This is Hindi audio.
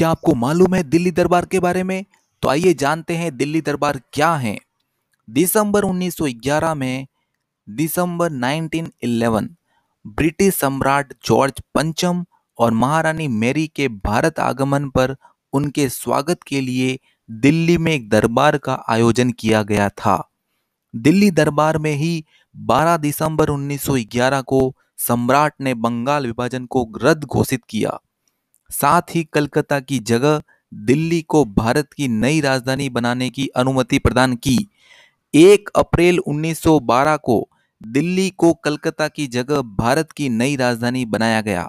क्या आपको मालूम है दिल्ली दरबार के बारे में? तो आइए जानते हैं दिल्ली दरबार क्या है। दिसंबर 1911 में दिसंबर 1911 ब्रिटिश सम्राट जॉर्ज पंचम और महारानी मेरी के भारत आगमन पर उनके स्वागत के लिए दिल्ली में एक दरबार का आयोजन किया गया था। दिल्ली दरबार में ही 12 दिसंबर 1911 को सम्राट ने बंगाल विभाजन को रद्द घोषित किया। साथ ही कलकत्ता की जगह दिल्ली को भारत की नई राजधानी बनाने की अनुमति प्रदान की। एक अप्रैल 1912 को दिल्ली को कलकत्ता की जगह भारत की नई राजधानी बनाया गया।